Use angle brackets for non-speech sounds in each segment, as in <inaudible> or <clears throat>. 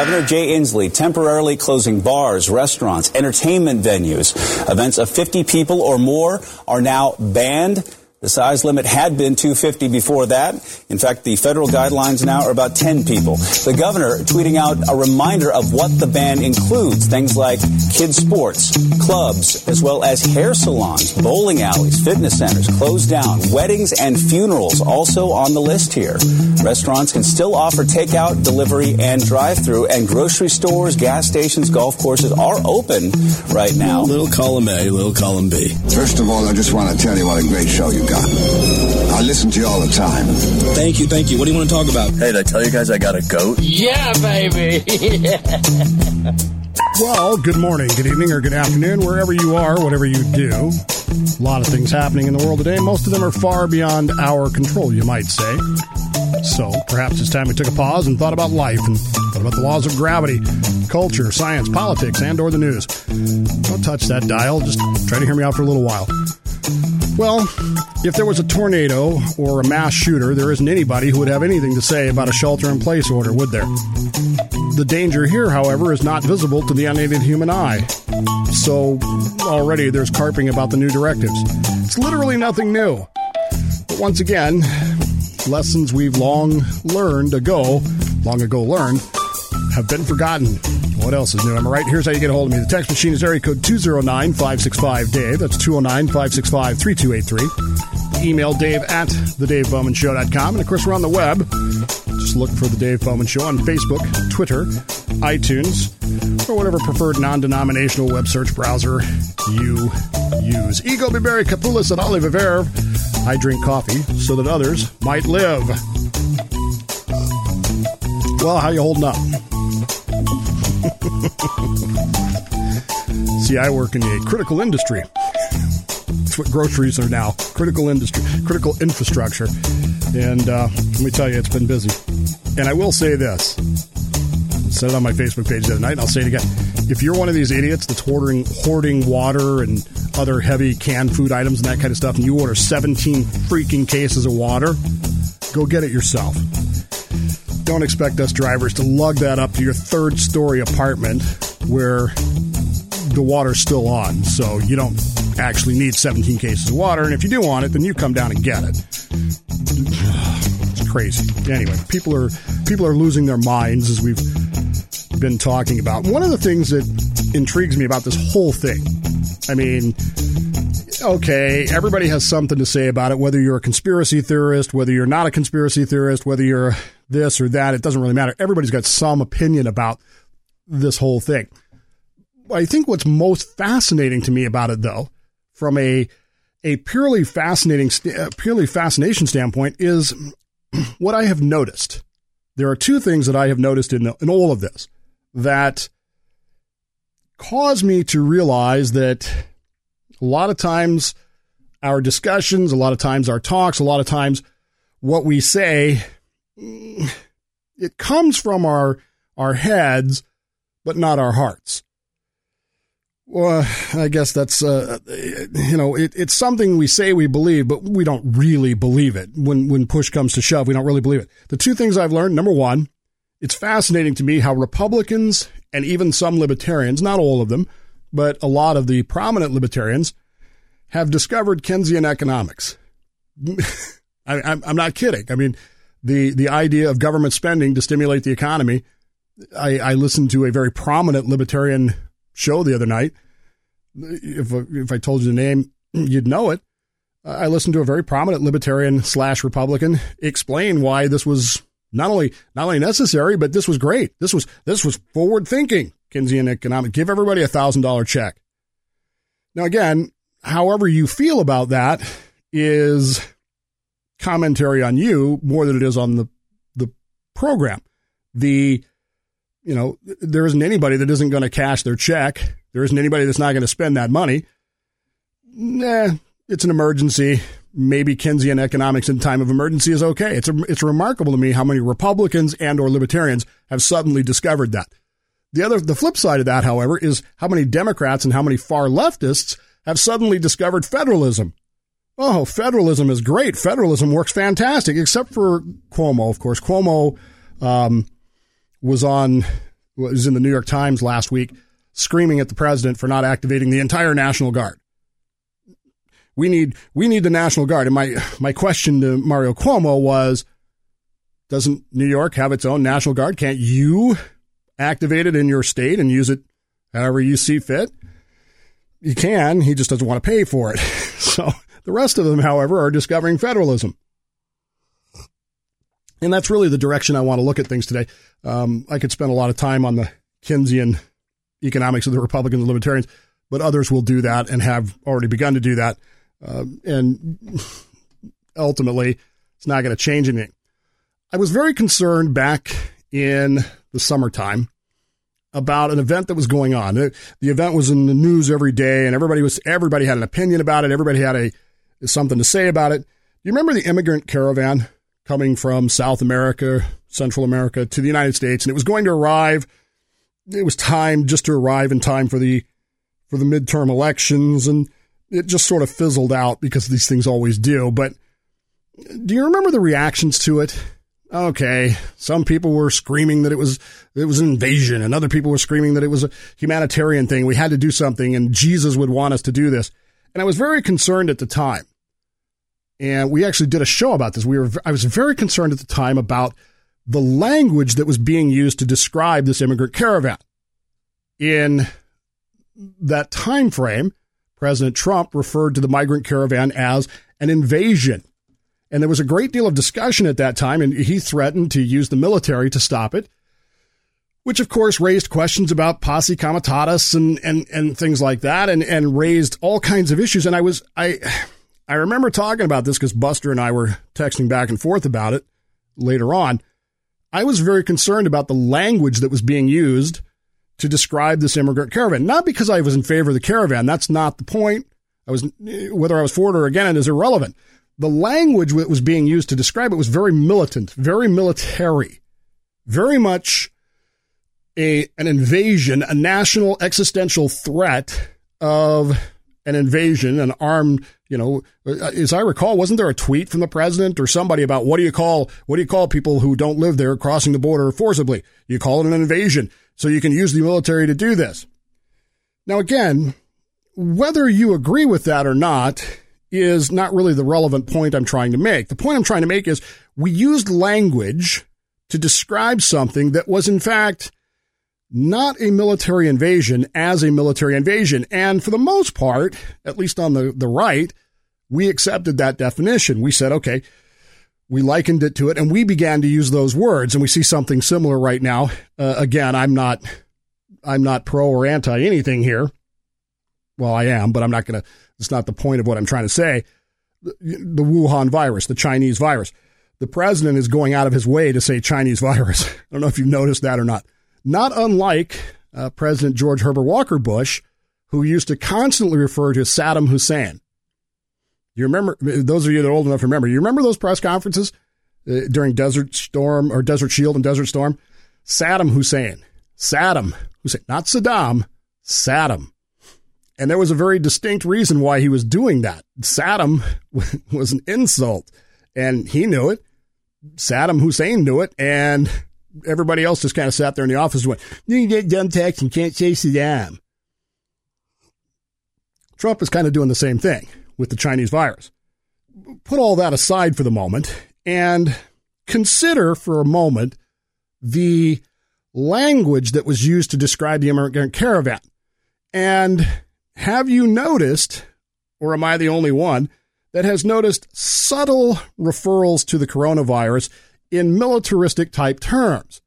Governor Jay Inslee temporarily closing bars, restaurants, entertainment venues. Events of 50 people or more are now banned. The size limit had been 250 before that. In fact, the federal guidelines now are about 10 people. The governor tweeting out a reminder of what the ban includes. Things like kids sports, clubs, as well as hair salons, bowling alleys, fitness centers closed down, weddings and funerals also on the list here. Restaurants can still offer takeout, delivery, and drive-through, and grocery stores, gas stations, golf courses are open right now. Little column A, little column B. First of all, I just want to tell you what a great show you got. I listen to you all the time. Thank you, thank you. What do you want to talk about? Hey, did I tell you guys I got a goat? Yeah, baby. <laughs> Well, good morning, good evening, or good afternoon, wherever you are, whatever you do. A lot of things happening in the world today. Most of them are far beyond our control, you might say. So perhaps it's time we took a pause and thought about life and thought about the laws of gravity, culture, science, politics, and or the news. Don't touch that dial. Just try to hear me out for a little while. Well, if there was a tornado or a mass shooter, there isn't anybody who would have anything to say about a shelter in place order, would there? The danger here, however, is not visible to the unaided human eye. So already there's carping about the new directives. It's literally nothing new. But once again, lessons we've long learned ago, long ago learned, have been forgotten. What else is new? I'm right? Here's how you get a hold of me. The text machine is area code 209 565 Dave. That's 209 565 3283. Email dave at thedavebowmanshow.com. And of course, we're on the web. Just look for The Dave Bowman Show on Facebook, Twitter, iTunes, or whatever preferred non denominational web search browser you use. Ego Biberi Capulis and Olive Verve. I drink coffee so that others might live. Well, how you holding up? <laughs> See, I work in a critical industry. That's what groceries are now. Critical industry, critical infrastructure. And uh, let me tell you, it's been busy. And I will say this. I said it on my Facebook page the other night, and I'll say it again. If you're one of these idiots that's hoarding, hoarding water and other heavy canned food items and that kind of stuff, and you order 17 freaking cases of water, go get it yourself. Don't expect us drivers to lug that up to your third story apartment where the water's still on. So you don't actually need 17 cases of water. And if you do want it, then you come down and get it. <sighs> It's crazy. Anyway, people are people are losing their minds as we've been talking about. One of the things that intrigues me about this whole thing, I mean, okay, everybody has something to say about it, whether you're a conspiracy theorist, whether you're not a conspiracy theorist, whether you're this or that, it doesn't really matter. Everybody's got some opinion about this whole thing. I think what's most fascinating to me about it, though, from a a purely fascinating, uh, purely fascination standpoint, is <clears throat> what I have noticed. There are two things that I have noticed in, in all of this that cause me to realize that a lot of times our discussions, a lot of times our talks, a lot of times what we say, <laughs> it comes from our our heads, but not our hearts. Well, I guess that's uh, you know it, it's something we say we believe, but we don't really believe it. When when push comes to shove, we don't really believe it. The two things I've learned: number one, it's fascinating to me how Republicans and even some libertarians, not all of them, but a lot of the prominent libertarians, have discovered Keynesian economics. <laughs> I, I'm not kidding. I mean, the the idea of government spending to stimulate the economy. I, I listened to a very prominent libertarian show the other night. If if I told you the name, you'd know it. I listened to a very prominent libertarian slash Republican explain why this was not only not only necessary, but this was great. This was this was forward thinking Keynesian economic. Give everybody a thousand dollar check. Now again, however you feel about that is commentary on you more than it is on the the program. The you know, there isn't anybody that isn't going to cash their check. There isn't anybody that's not going to spend that money. Nah, it's an emergency. Maybe Keynesian economics in time of emergency is okay. It's a, it's remarkable to me how many Republicans and or libertarians have suddenly discovered that. The other, the flip side of that, however, is how many Democrats and how many far leftists have suddenly discovered federalism. Oh, federalism is great. Federalism works fantastic, except for Cuomo, of course. Cuomo um, was on was in the New York Times last week screaming at the president for not activating the entire National Guard. We need we need the National Guard. And my my question to Mario Cuomo was doesn't New York have its own National Guard? Can't you activate it in your state and use it however you see fit? You can, he just doesn't want to pay for it. <laughs> So the rest of them, however, are discovering federalism. And that's really the direction I want to look at things today. Um, I could spend a lot of time on the Keynesian economics of the Republicans and Libertarians, but others will do that and have already begun to do that. Uh, and ultimately, it's not going to change anything. I was very concerned back in the summertime about an event that was going on. The, event was in the news every day, and everybody was everybody had an opinion about it. Everybody had a something to say about it. Do you remember the immigrant caravan coming from South America, Central America to the United States, and it was going to arrive. It was timed just to arrive in time for the for the midterm elections, and it just sort of fizzled out because these things always do. But do you remember the reactions to it? Okay, some people were screaming that it was it was an invasion, and other people were screaming that it was a humanitarian thing. We had to do something, and Jesus would want us to do this. And I was very concerned at the time and we actually did a show about this. We were I was very concerned at the time about the language that was being used to describe this immigrant caravan. In that time frame, President Trump referred to the migrant caravan as an invasion. And there was a great deal of discussion at that time, and he threatened to use the military to stop it, which of course raised questions about posse comitatus and, and, and things like that, and, and raised all kinds of issues. And I was, I, I remember talking about this because Buster and I were texting back and forth about it later on. I was very concerned about the language that was being used to describe this immigrant caravan. Not because I was in favor of the caravan. That's not the point. I was whether I was for it or against it is irrelevant. The language that was being used to describe it was very militant, very military, very much a an invasion, a national existential threat of an invasion, an armed, you know, uh, as I recall, wasn't there a tweet from the president or somebody about what do you call what do you call people who don't live there crossing the border forcibly? You call it an invasion, so you can use the military to do this. Now, again, whether you agree with that or not is not really the relevant point I'm trying to make. The point I'm trying to make is we used language to describe something that was in fact not a military invasion as a military invasion. And for the most part, at least on the, the right, we accepted that definition. We said, okay, we likened it to it and we began to use those words and we see something similar right now. Uh, again, I'm not, I'm not pro or anti anything here. Well, I am, but I'm not going to, it's not the point of what I'm trying to say. The, the Wuhan virus, the Chinese virus. The president is going out of his way to say Chinese <laughs> virus. I don't know if you've noticed that or not not unlike uh, President George Herbert Walker Bush, who used to constantly refer to Saddam Hussein. You remember, those of you that are old enough remember, you remember those press conferences uh, during Desert Storm or Desert Shield and Desert Storm? Saddam Hussein. Saddam Hussein, not Saddam, Saddam. And there was a very distinct reason why he was doing that. Saddam <laughs> was an insult, and he knew it. Saddam Hussein knew it, and everybody else just kind of sat there in the office and went, You get dumb text and can't chase the Saddam. Trump is kind of doing the same thing with the Chinese virus. Put all that aside for the moment and consider for a moment the language that was used to describe the immigrant caravan. And have you noticed, or am I the only one, that has noticed subtle referrals to the coronavirus in militaristic type terms.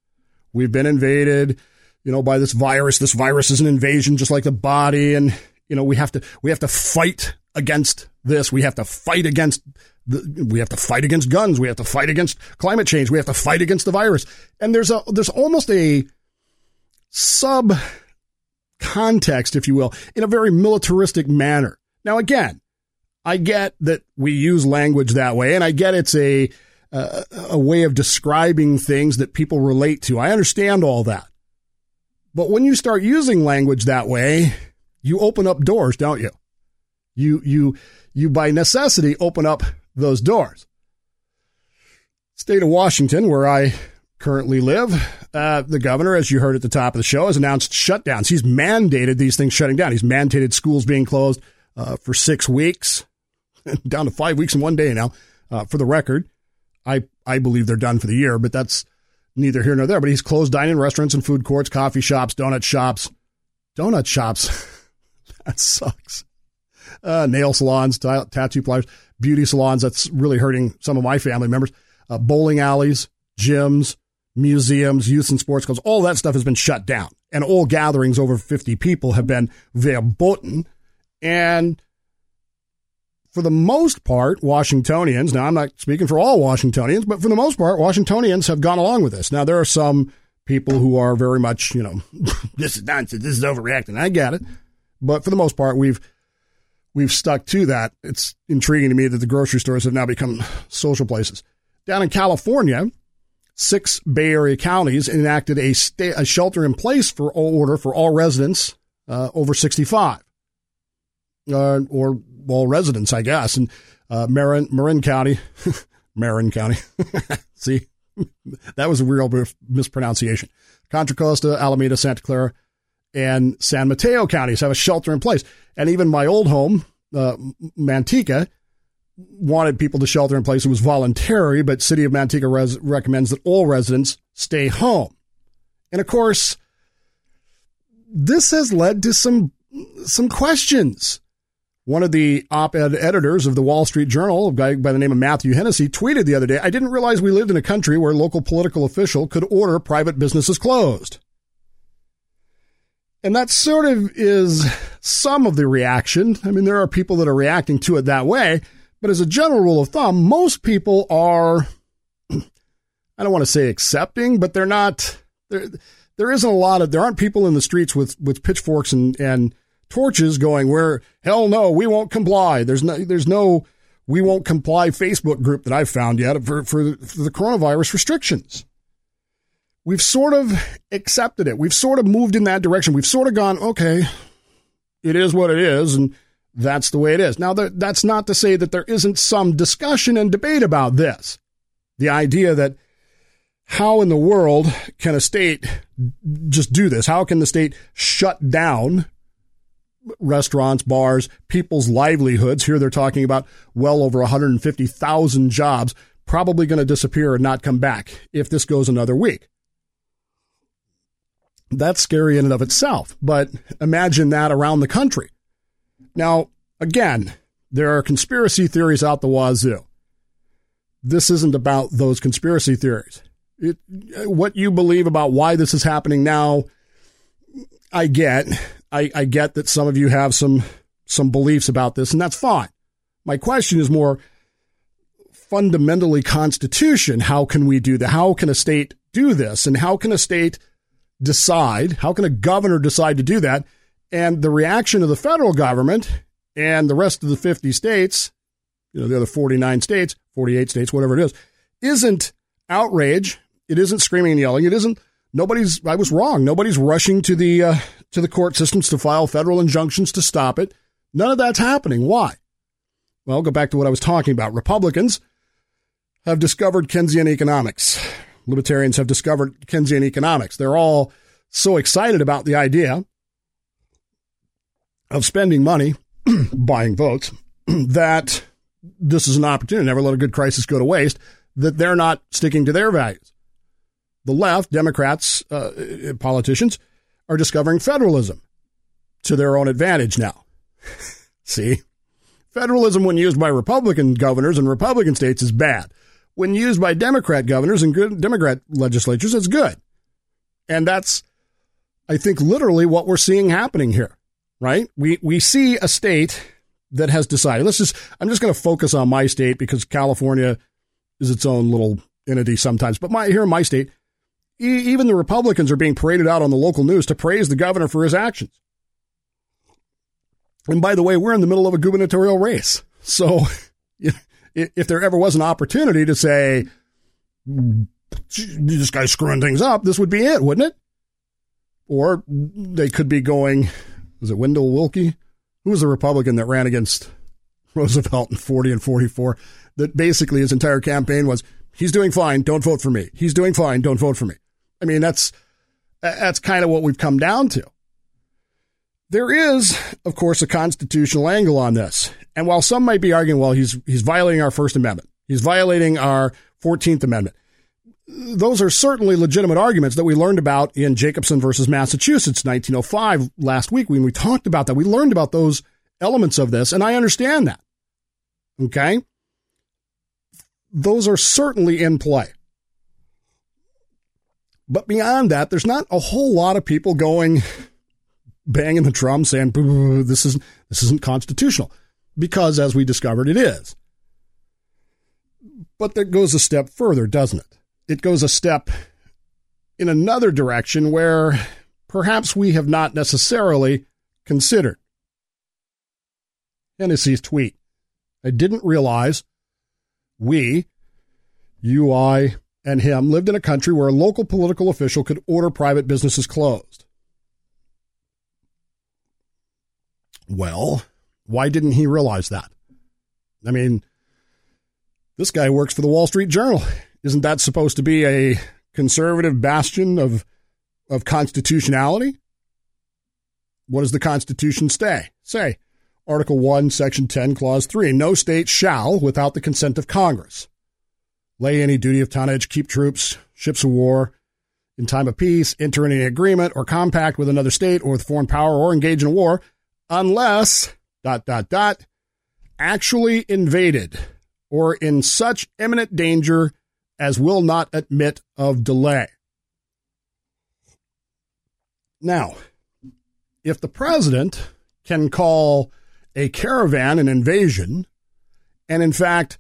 We've been invaded, you know, by this virus. This virus is an invasion just like the body. And, you know, we have to, we have to fight against this. We have to fight against the, we have to fight against guns. We have to fight against climate change. We have to fight against the virus. And there's a, there's almost a sub context, if you will, in a very militaristic manner. Now, again, I get that we use language that way and I get it's a, a, a way of describing things that people relate to. I understand all that. But when you start using language that way, you open up doors, don't you? You, you, you by necessity open up those doors. State of Washington, where I currently live. Uh, the governor, as you heard at the top of the show, has announced shutdowns. He's mandated these things shutting down. He's mandated schools being closed uh, for six weeks, <laughs> down to five weeks in one day now. Uh, for the record, I I believe they're done for the year, but that's neither here nor there. But he's closed dining restaurants and food courts, coffee shops, donut shops, donut shops. <laughs> that sucks. Uh, nail salons, t- tattoo parlors, beauty salons. That's really hurting some of my family members. Uh, bowling alleys, gyms, museums, youth and sports clubs, all that stuff has been shut down. And all gatherings over 50 people have been verboten. And for the most part, Washingtonians, now I'm not speaking for all Washingtonians, but for the most part, Washingtonians have gone along with this. Now, there are some people who are very much, you know, <laughs> this is nonsense, this is overreacting. I get it. But for the most part, we've we've stuck to that. It's intriguing to me that the grocery stores have now become social places. Down in California, six Bay Area counties enacted a, sta- a shelter in place for order for all residents uh, over 65, uh, or all residents, I guess. And uh, Marin, Marin County, <laughs> Marin County, <laughs> see, that was a real mispronunciation. Contra Costa, Alameda, Santa Clara, and San Mateo counties have a shelter in place. And even my old home, uh, Manteca, wanted people to shelter in place. It was voluntary, but City of Manteca res- recommends that all residents stay home. And of course, this has led to some some questions. One of the op-ed editors of the Wall Street Journal, a guy by the name of Matthew Hennessy, tweeted the other day, "I didn't realize we lived in a country where a local political official could order private businesses closed." And that sort of is some of the reaction. I mean, there are people that are reacting to it that way, but as a general rule of thumb, most people are, <clears throat> I don't want to say accepting, but they're not, there, there isn't a lot of, there aren't people in the streets with, with pitchforks and, and torches going where, hell no, we won't comply. There's no, there's no, we won't comply Facebook group that I've found yet for, for, for the coronavirus restrictions. We've sort of accepted it. We've sort of moved in that direction. We've sort of gone, okay, it is what it is. And that's the way it is. Now, that's not to say that there isn't some discussion and debate about this. The idea that how in the world can a state just do this? How can the state shut down restaurants, bars, people's livelihoods? Here they're talking about well over 150,000 jobs probably going to disappear and not come back if this goes another week. That's scary in and of itself, but imagine that around the country. Now, again, there are conspiracy theories out the wazoo. This isn't about those conspiracy theories. It, what you believe about why this is happening now, I get. I, I get that some of you have some some beliefs about this, and that's fine. My question is more fundamentally constitution. How can we do that? How can a state do this? And how can a state decide? How can a governor decide to do that? And the reaction of the federal government and the rest of the 50 states, you know, the other 49 states, 48 states, whatever it is, isn't outrage. It isn't screaming and yelling. It isn't nobody's I was wrong. Nobody's rushing to the uh, to the court systems to file federal injunctions to stop it. None of that's happening. Why? Well, go back to what I was talking about. Republicans have discovered Keynesian economics. Libertarians have discovered Keynesian economics. They're all so excited about the idea of spending money, <clears throat> buying votes, <clears throat> that this is an opportunity. Never let a good crisis go to waste. That they're not sticking to their values. The left, Democrats, uh, politicians, are discovering federalism to their own advantage now. <laughs> See, federalism, when used by Republican governors and Republican states, is bad. When used by Democrat governors and good Democrat legislatures, it's good. And that's, I think, literally what we're seeing happening here right? We we see a state that has decided. Let's just I'm just going to focus on my state because California is its own little entity sometimes. But my here in my state, even the Republicans are being paraded out on the local news to praise the governor for his actions. And by the way, we're in the middle of a gubernatorial race. So <laughs> if there ever was an opportunity to say, this guy's screwing things up, this would be it, wouldn't it? Or they could be going, was it Wendell Willkie? Who was the Republican that ran against Roosevelt in 40 and 44? That basically his entire campaign was He's doing fine. Don't vote for me. He's doing fine. Don't vote for me. I mean, that's that's kind of what we've come down to. There is, of course, a constitutional angle on this. And while some might be arguing, well, he's he's violating our First Amendment, he's violating our Fourteenth Amendment. Those are certainly legitimate arguments that we learned about in Jacobson versus Massachusetts, 1905, last week when we talked about that. We learned about those elements of this, and I understand that. Okay? Those are certainly in play. But beyond that, there's not a whole lot of people going banging the drum saying this is this isn't constitutional because as we discovered it is. But that goes a step further, doesn't it? It goes a step in another direction where perhaps we have not necessarily considered. Hennessy's tweet. I didn't realize we, you, I, and him lived in a country where a local political official could order private businesses closed. Well, why didn't he realize that? I mean, this guy works for the Wall Street Journal. Isn't that supposed to be a conservative bastion of of constitutionality? What does the Constitution say? Say, Article 1, Section 10, Clause 3. No state shall, without the consent of Congress, lay any duty of tonnage, keep troops, ships of war, in time of peace, enter any agreement or compact with another state or with foreign power, or engage in war, unless dot dot dot actually invaded or in such imminent danger as will not admit of delay. Now, if the president can call a caravan an invasion, and in fact,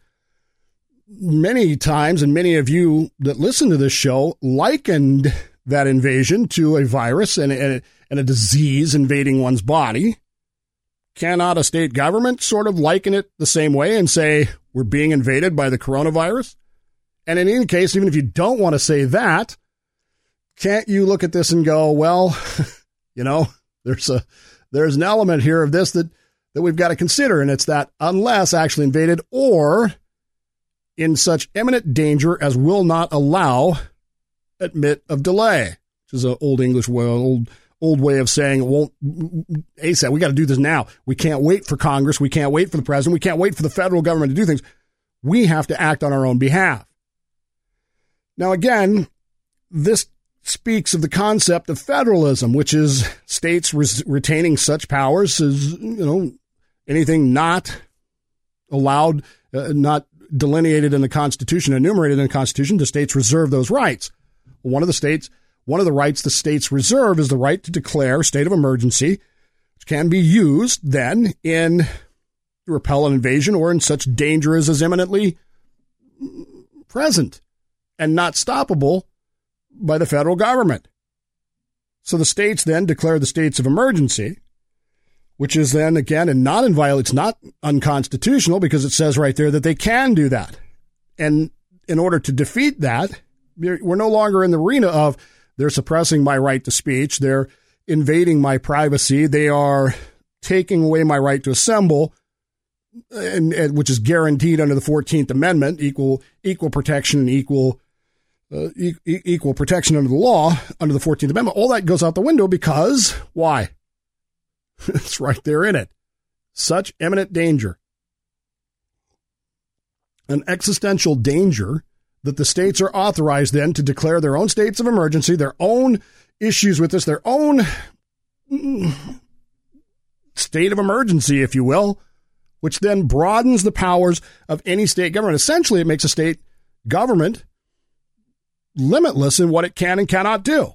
many times, and many of you that listen to this show likened that invasion to a virus and a, and a disease invading one's body, cannot a state government sort of liken it the same way and say we're being invaded by the coronavirus? And in any case, even if you don't want to say that, can't you look at this and go, well, <laughs> you know, there's a there's an element here of this that that we've got to consider, and it's that unless actually invaded or in such imminent danger as will not allow admit of delay, which is an old English old old way of saying it won't ASAP. We got to do this now. We can't wait for Congress. We can't wait for the president. We can't wait for the federal government to do things. We have to act on our own behalf. Now, again, this speaks of the concept of federalism, which is states res- retaining such powers as, you know, anything not allowed, uh, not delineated in the Constitution, enumerated in the Constitution, the states reserve those rights. One of the states one of the rights the states reserve is the right to declare a state of emergency, which can be used then in to repel an invasion or in such danger as is imminently present and not stoppable by the federal government. So the states then declare the states of emergency, which is then again and not inviolate. It's not unconstitutional because it says right there that they can do that. And in order to defeat that, we're no longer in the arena of they're suppressing my right to speech. They're invading my privacy. They are taking away my right to assemble, and, and which is guaranteed under the Fourteenth Amendment, equal equal protection and equal uh, equal protection under the law under the Fourteenth Amendment. All that goes out the window because why? <laughs> it's right there in it. Such imminent danger, an existential danger that the states are authorized then to declare their own states of emergency, their own issues with this, their own mm, state of emergency, if you will, which then broadens the powers of any state government. Essentially, it makes a state government limitless in what it can and cannot do.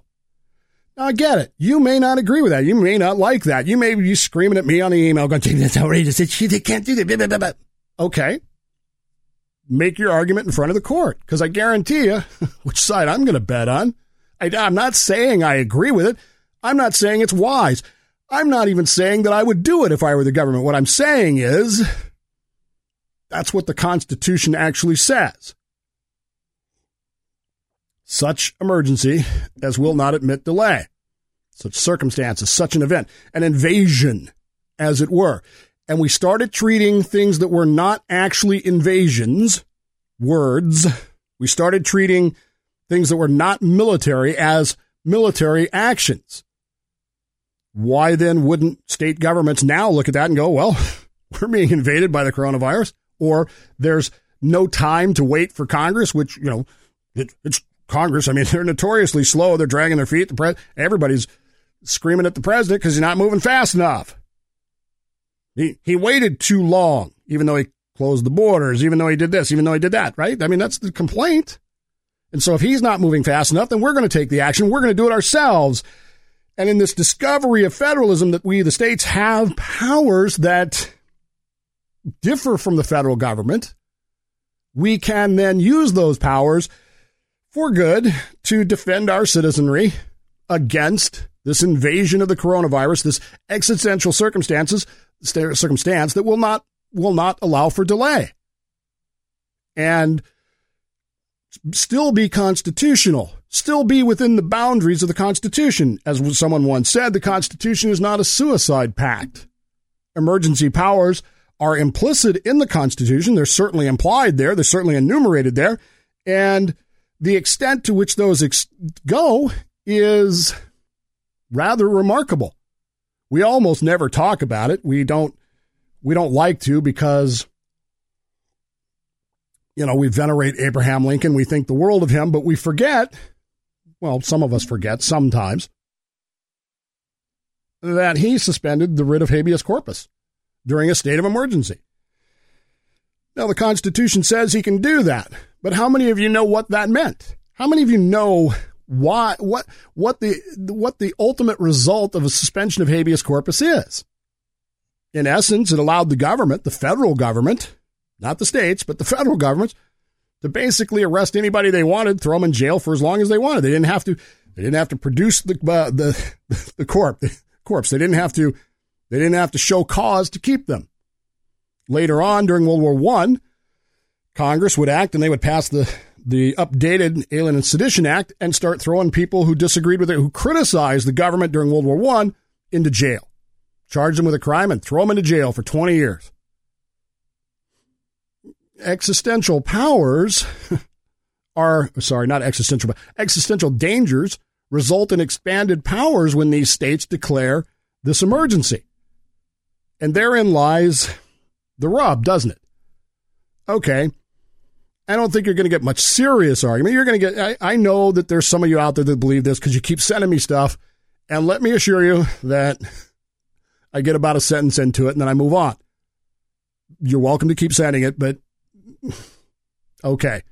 I get it. You may not agree with that. You may not like that. You may be screaming at me on the email going, that's outrageous. They can't do that. Okay make your argument in front of the court because I guarantee you <laughs> which side I'm going to bet on. I, I'm not saying I agree with it. I'm not saying it's wise. I'm not even saying that I would do it if I were the government. What I'm saying is that's what the Constitution actually says. Such emergency as will not admit delay. Such circumstances, such an event, an invasion, as it were and we started treating things that were not actually invasions, words, We started treating things that were not military as military actions. Why then wouldn't state governments now look at that and go, well, <laughs> we're being invaded by the coronavirus? Or there's no time to wait for Congress, which, you know, it, it's Congress. I mean, <laughs> they're notoriously slow. They're dragging their feet. The pre- everybody's screaming at the president because he's not moving fast enough. He, he waited too long, even though he closed the borders, even though he did this, even though he did that, right? I mean, that's the complaint. And so if he's not moving fast enough, then we're going to take the action. We're going to do it ourselves. And in this discovery of federalism that we, the states, have powers that differ from the federal government, we can then use those powers for good to defend our citizenry against this invasion of the coronavirus, this existential circumstances circumstance that will not will not allow for delay. And still be constitutional, still be within the boundaries of the Constitution. As someone once said, the Constitution is not a suicide pact. Emergency powers are implicit in the Constitution. They're certainly implied there. They're certainly enumerated there. And the extent to which those ex- go is rather remarkable. We almost never talk about it. We don't we don't like to because you know, we venerate Abraham Lincoln, we think the world of him, but we forget, well, some of us forget sometimes that he suspended the writ of habeas corpus during a state of emergency. Now, the Constitution says he can do that, but how many of you know what that meant? How many of you know why what what the what the ultimate result of a suspension of habeas corpus is. In essence, it allowed the government, the federal government, not the states, but the federal government, to basically arrest anybody they wanted, throw them in jail for as long as they wanted. They didn't have to. They didn't have to produce the uh, the <laughs> the corpse. The corpse. They didn't have to. They didn't have to show cause to keep them. Later on, during World War One, Congress would act and they would pass the the updated Alien and Sedition Act and start throwing people who disagreed with it, who criticized the government during World War One, into jail, charge them with a crime, and throw them into jail for 20 years. Existential powers <laughs> are sorry, not existential, but existential dangers result in expanded powers when these states declare this emergency. And therein lies the rub, doesn't it? Okay, I don't think you're going to get much serious argument. You're going to get, I, I know that there's some of you out there that believe this because you keep sending me stuff. And let me assure you that I get about a sentence into it and then I move on. You're welcome to keep sending it, but <sighs> okay.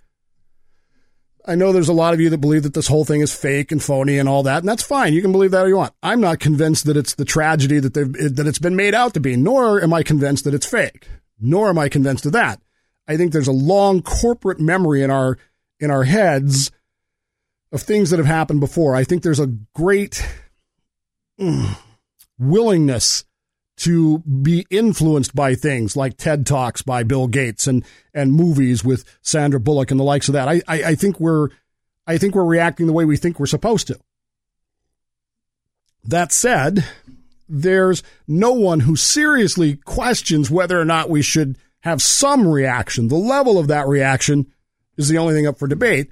I know there's a lot of you that believe that this whole thing is fake and phony and all that, and that's fine. You can believe that all you want. I'm not convinced that it's the tragedy that they've that it's been made out to be, nor am I convinced that it's fake. Nor am I convinced of that. I think there's a long corporate memory in our in our heads of things that have happened before. I think there's a great mm, willingness to be influenced by things like TED Talks by Bill Gates and and movies with Sandra Bullock and the likes of that. I, I, I think we're I think we're reacting the way we think we're supposed to. That said, there's no one who seriously questions whether or not we should have some reaction. The level of that reaction is the only thing up for debate.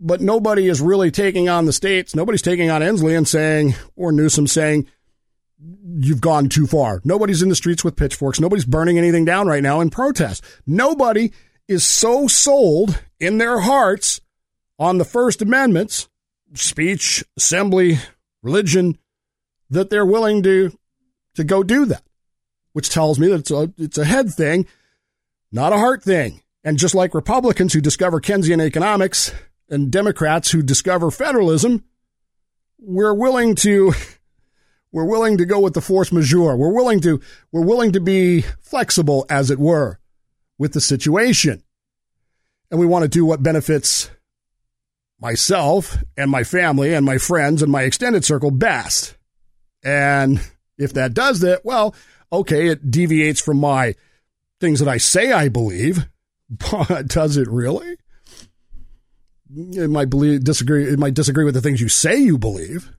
But nobody is really taking on the states. Nobody's taking on Inslee and saying, or Newsom saying, you've gone too far. Nobody's in the streets with pitchforks. Nobody's burning anything down right now in protest. Nobody is so sold in their hearts on the First Amendments, speech, assembly, religion, that they're willing to, to go do that which tells me that it's a, it's a head thing, not a heart thing. And just like Republicans who discover Keynesian economics and Democrats who discover federalism, we're willing to <laughs> we're willing to go with the force majeure. We're willing to we're willing to be flexible as it were with the situation. And we want to do what benefits myself and my family and my friends and my extended circle best. And if that does that, well, okay, it deviates from my things that I say I believe, but <laughs> does it really? It might believe disagree. It might disagree with the things you say you believe,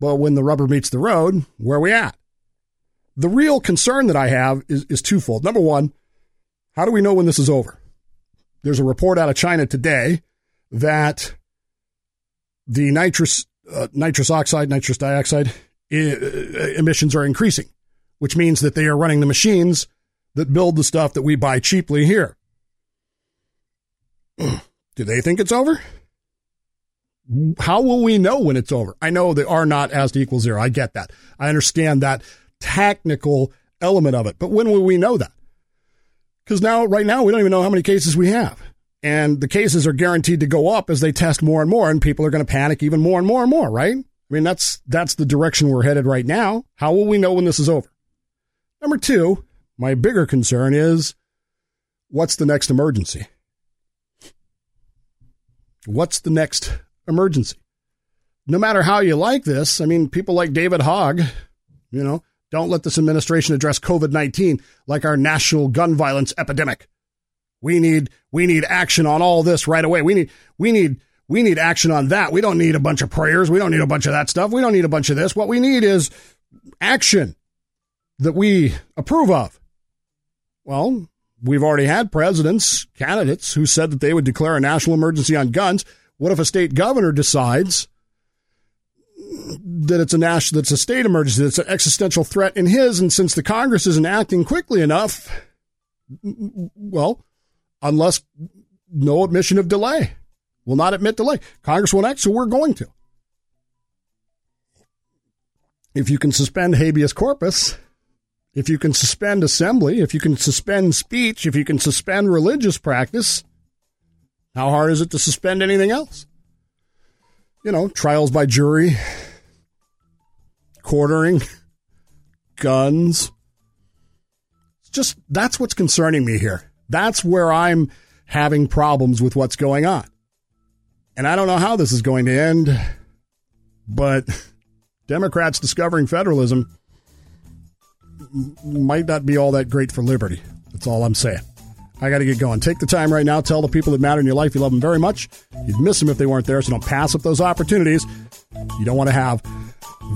but when the rubber meets the road, where are we at? The real concern that I have is, is twofold. Number one, how do we know when this is over? there's a report out of China today that the nitrous uh, nitrous oxide, nitrous dioxide I- emissions are increasing, which means that they are running the machines that build the stuff that we buy cheaply here. <clears throat> Do they think it's over? How will we know when it's over? I know the R naught has to equal zero. I get that. I understand that technical element of it. But when will we know that? Because now, right now, we don't even know how many cases we have. And the cases are guaranteed to go up as they test more and more, and people are going to panic even more and more and more, right? I mean, that's, that's the direction we're headed right now. How will we know when this is over? Number two, my bigger concern is what's the next emergency? What's the next emergency? No matter how you like this, I mean, people like David Hogg, you know, don't let this administration address COVID 19 like our national gun violence epidemic. We need we need action on all this right away. We need we need we need action on that. We don't need a bunch of prayers. We don't need a bunch of that stuff. We don't need a bunch of this. What we need is action that we approve of. Well, we've already had presidents, candidates who said that they would declare a national emergency on guns. What if a state governor decides that it's a national, that's a state emergency, that's an existential threat in his, and since the Congress isn't acting quickly enough, well, unless no admission of delay, will not admit delay. Congress won't act, so we're going to. If you can suspend habeas corpus, if you can suspend assembly, if you can suspend speech, if you can suspend religious practice, how hard is it to suspend anything else? You know, trials by jury, quartering, <laughs> guns. It's just that's what's concerning me here. That's where I'm having problems with what's going on. And I don't know how this is going to end, but <laughs> Democrats discovering federalism might not be all that great for liberty. That's all I'm saying. I got to get going. Take the time right now. Tell the people that matter in your life you love them very much. You'd miss them if they weren't there, so don't pass up those opportunities. You don't want to have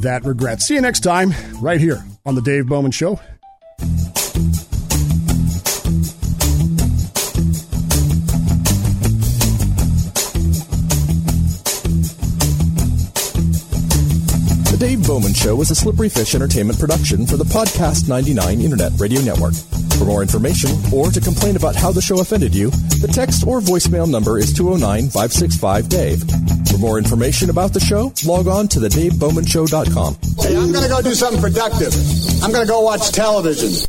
that regret. See you next time, right here on The Dave Bowman Show. Dave Bowman Show is a Slippery Fish Entertainment production for the Podcast 99 Internet Radio Network. For more information or to complain about how the show offended you, the text or voicemail number is 209 565 Dave. For more information about the show, log on to the thedavebowmanshow.com. Hey, I'm going to go do something productive. I'm going to go watch television.